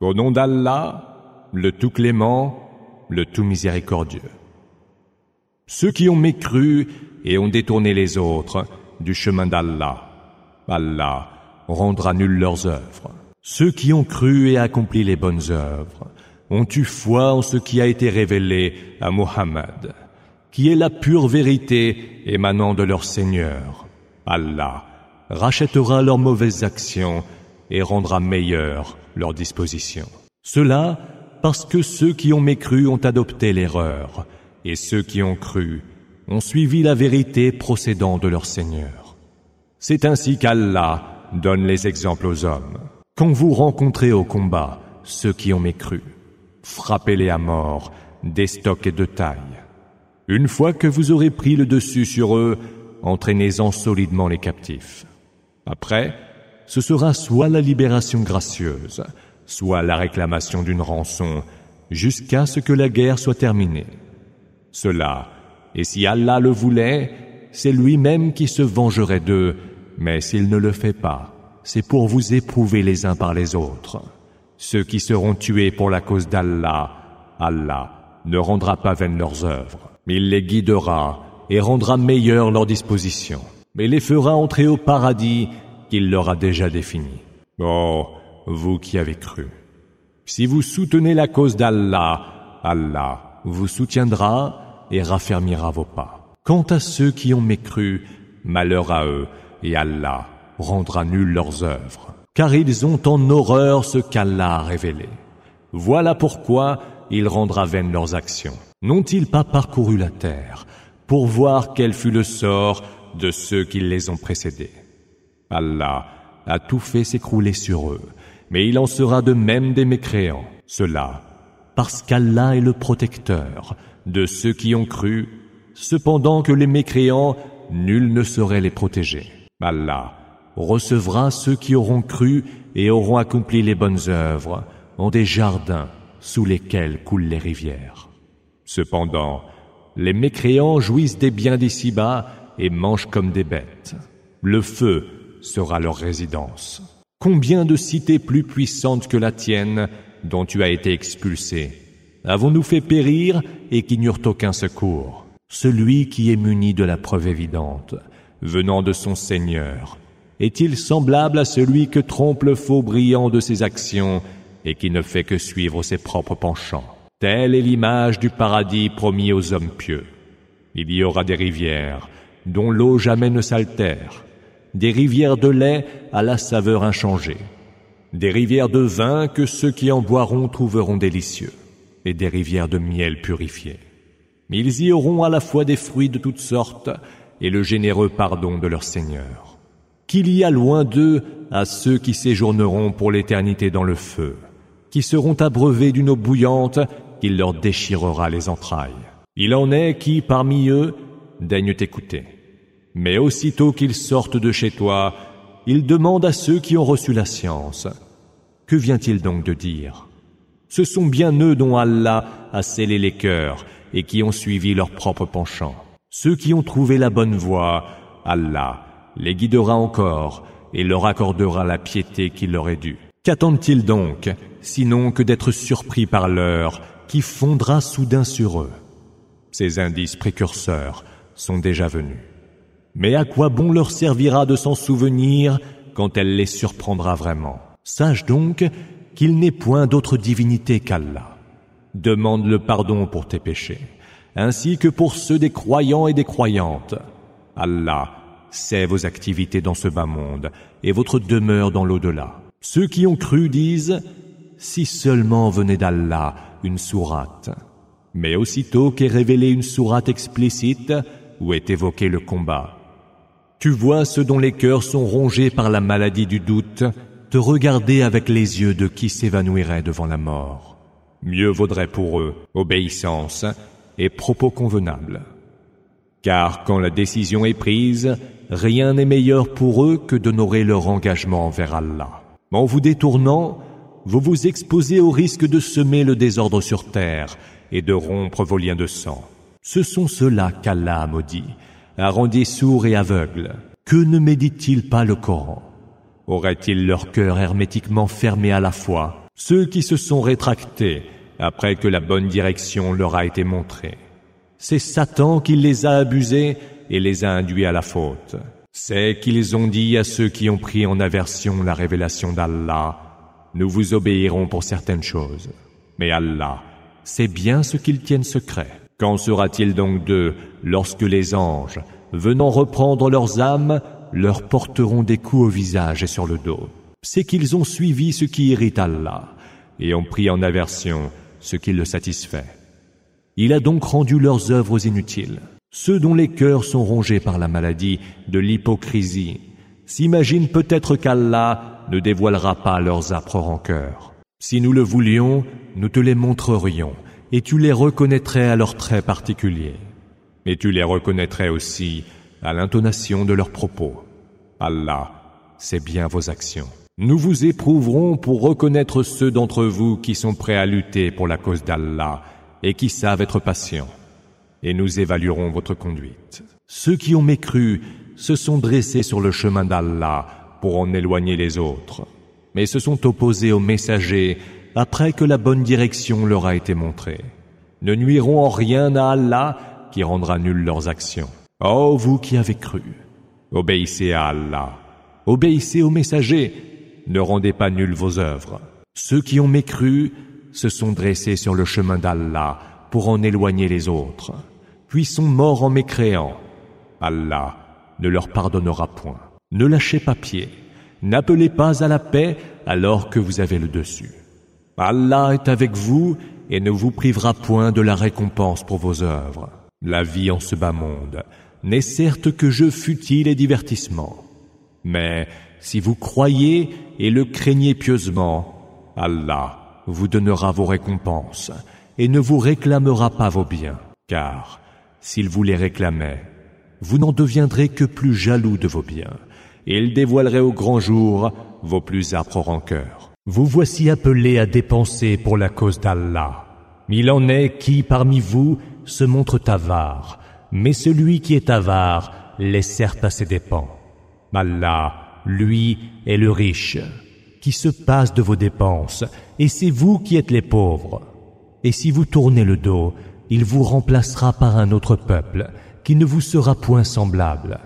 Au nom d'Allah, le tout clément, le tout miséricordieux. Ceux qui ont mécru et ont détourné les autres du chemin d'Allah, Allah rendra nul leurs œuvres. Ceux qui ont cru et accompli les bonnes œuvres ont eu foi en ce qui a été révélé à Muhammad, qui est la pure vérité émanant de leur Seigneur. Allah rachètera leurs mauvaises actions et rendra meilleures leurs dispositions. Cela parce que ceux qui ont mécru ont adopté l'erreur, et ceux qui ont cru ont suivi la vérité procédant de leur Seigneur. C'est ainsi qu'Allah donne les exemples aux hommes. Quand vous rencontrez au combat ceux qui ont mécru, frappez-les à mort des stocks et de taille. Une fois que vous aurez pris le dessus sur eux, entraînez-en solidement les captifs. Après, ce sera soit la libération gracieuse, soit la réclamation d'une rançon, jusqu'à ce que la guerre soit terminée. Cela, et si Allah le voulait, c'est lui-même qui se vengerait d'eux, mais s'il ne le fait pas, c'est pour vous éprouver les uns par les autres. Ceux qui seront tués pour la cause d'Allah, Allah ne rendra pas vaines leurs œuvres. Il les guidera et rendra meilleures leurs dispositions, mais les fera entrer au paradis qu'il leur a déjà défini. Oh, vous qui avez cru. Si vous soutenez la cause d'Allah, Allah vous soutiendra et raffermira vos pas. Quant à ceux qui ont mécru, malheur à eux, et Allah rendra nul leurs œuvres, car ils ont en horreur ce qu'Allah a révélé. Voilà pourquoi il rendra vaines leurs actions. N'ont-ils pas parcouru la terre pour voir quel fut le sort de ceux qui les ont précédés? Allah a tout fait s'écrouler sur eux mais il en sera de même des mécréants. Cela, parce qu'Allah est le protecteur de ceux qui ont cru, cependant que les mécréants, nul ne saurait les protéger. Allah recevra ceux qui auront cru et auront accompli les bonnes œuvres en des jardins sous lesquels coulent les rivières. Cependant, les mécréants jouissent des biens d'ici-bas et mangent comme des bêtes. Le feu sera leur résidence. Combien de cités plus puissantes que la tienne, dont tu as été expulsé, avons-nous fait périr et qui n'eurent aucun secours? Celui qui est muni de la preuve évidente, venant de son Seigneur, est-il semblable à celui que trompe le faux brillant de ses actions et qui ne fait que suivre ses propres penchants? Telle est l'image du paradis promis aux hommes pieux. Il y aura des rivières dont l'eau jamais ne s'altère des rivières de lait à la saveur inchangée, des rivières de vin que ceux qui en boiront trouveront délicieux, et des rivières de miel purifié. Ils y auront à la fois des fruits de toutes sortes et le généreux pardon de leur Seigneur. Qu'il y a loin d'eux à ceux qui séjourneront pour l'éternité dans le feu, qui seront abreuvés d'une eau bouillante qui leur déchirera les entrailles. Il en est qui, parmi eux, daignent écouter. Mais aussitôt qu'ils sortent de chez toi, ils demandent à ceux qui ont reçu la science. Que vient-il donc de dire? Ce sont bien eux dont Allah a scellé les cœurs et qui ont suivi leur propre penchant. Ceux qui ont trouvé la bonne voie, Allah les guidera encore et leur accordera la piété qui leur est due. Qu'attendent-ils donc, sinon que d'être surpris par l'heure qui fondra soudain sur eux? Ces indices précurseurs sont déjà venus. Mais à quoi bon leur servira de s'en souvenir quand elle les surprendra vraiment? Sache donc qu'il n'est point d'autre divinité qu'Allah. Demande le pardon pour tes péchés, ainsi que pour ceux des croyants et des croyantes. Allah sait vos activités dans ce bas monde et votre demeure dans l'au-delà. Ceux qui ont cru disent si seulement venait d'Allah une sourate. Mais aussitôt qu'est révélée une sourate explicite où est évoqué le combat, tu vois ceux dont les cœurs sont rongés par la maladie du doute, te regarder avec les yeux de qui s'évanouirait devant la mort. Mieux vaudrait pour eux obéissance et propos convenables. Car quand la décision est prise, rien n'est meilleur pour eux que d'honorer leur engagement envers Allah. En vous détournant, vous vous exposez au risque de semer le désordre sur terre et de rompre vos liens de sang. Ce sont ceux-là qu'Allah a maudit a rendu sourds et aveugles. Que ne méditent-ils pas le Coran? Auraient-ils leur cœur hermétiquement fermé à la foi Ceux qui se sont rétractés après que la bonne direction leur a été montrée? C'est Satan qui les a abusés et les a induits à la faute. C'est qu'ils ont dit à ceux qui ont pris en aversion la révélation d'Allah, nous vous obéirons pour certaines choses. Mais Allah sait bien ce qu'ils tiennent secret. Qu'en sera-t-il donc d'eux lorsque les anges, venant reprendre leurs âmes, leur porteront des coups au visage et sur le dos? C'est qu'ils ont suivi ce qui irrite Allah et ont pris en aversion ce qui le satisfait. Il a donc rendu leurs œuvres inutiles. Ceux dont les cœurs sont rongés par la maladie de l'hypocrisie s'imaginent peut-être qu'Allah ne dévoilera pas leurs âpres rancœurs. Si nous le voulions, nous te les montrerions, et tu les reconnaîtrais à leurs traits particuliers. Et tu les reconnaîtrais aussi à l'intonation de leurs propos. Allah sait bien vos actions. Nous vous éprouverons pour reconnaître ceux d'entre vous qui sont prêts à lutter pour la cause d'Allah et qui savent être patients. Et nous évaluerons votre conduite. Ceux qui ont mécru se sont dressés sur le chemin d'Allah pour en éloigner les autres, mais se sont opposés aux messagers après que la bonne direction leur a été montrée. Ne nuiront en rien à Allah qui rendra nulles leurs actions. Ô vous qui avez cru, obéissez à Allah, obéissez aux messagers ne rendez pas nulles vos œuvres. Ceux qui ont mécru se sont dressés sur le chemin d'Allah pour en éloigner les autres, puis sont morts en mécréant. Allah ne leur pardonnera point. Ne lâchez pas pied, n'appelez pas à la paix alors que vous avez le dessus. Allah est avec vous et ne vous privera point de la récompense pour vos œuvres. La vie en ce bas monde n'est certes que jeu futile et divertissement, mais si vous croyez et le craignez pieusement, Allah vous donnera vos récompenses et ne vous réclamera pas vos biens, car s'il vous les réclamait, vous n'en deviendrez que plus jaloux de vos biens, et il dévoilerait au grand jour vos plus âpres rancœurs. Vous voici appelés à dépenser pour la cause d'Allah. Il en est qui, parmi vous, se montre avare, mais celui qui est avare l'est certes à ses dépens. Allah lui est le riche, qui se passe de vos dépenses, et c'est vous qui êtes les pauvres. Et si vous tournez le dos, il vous remplacera par un autre peuple, qui ne vous sera point semblable.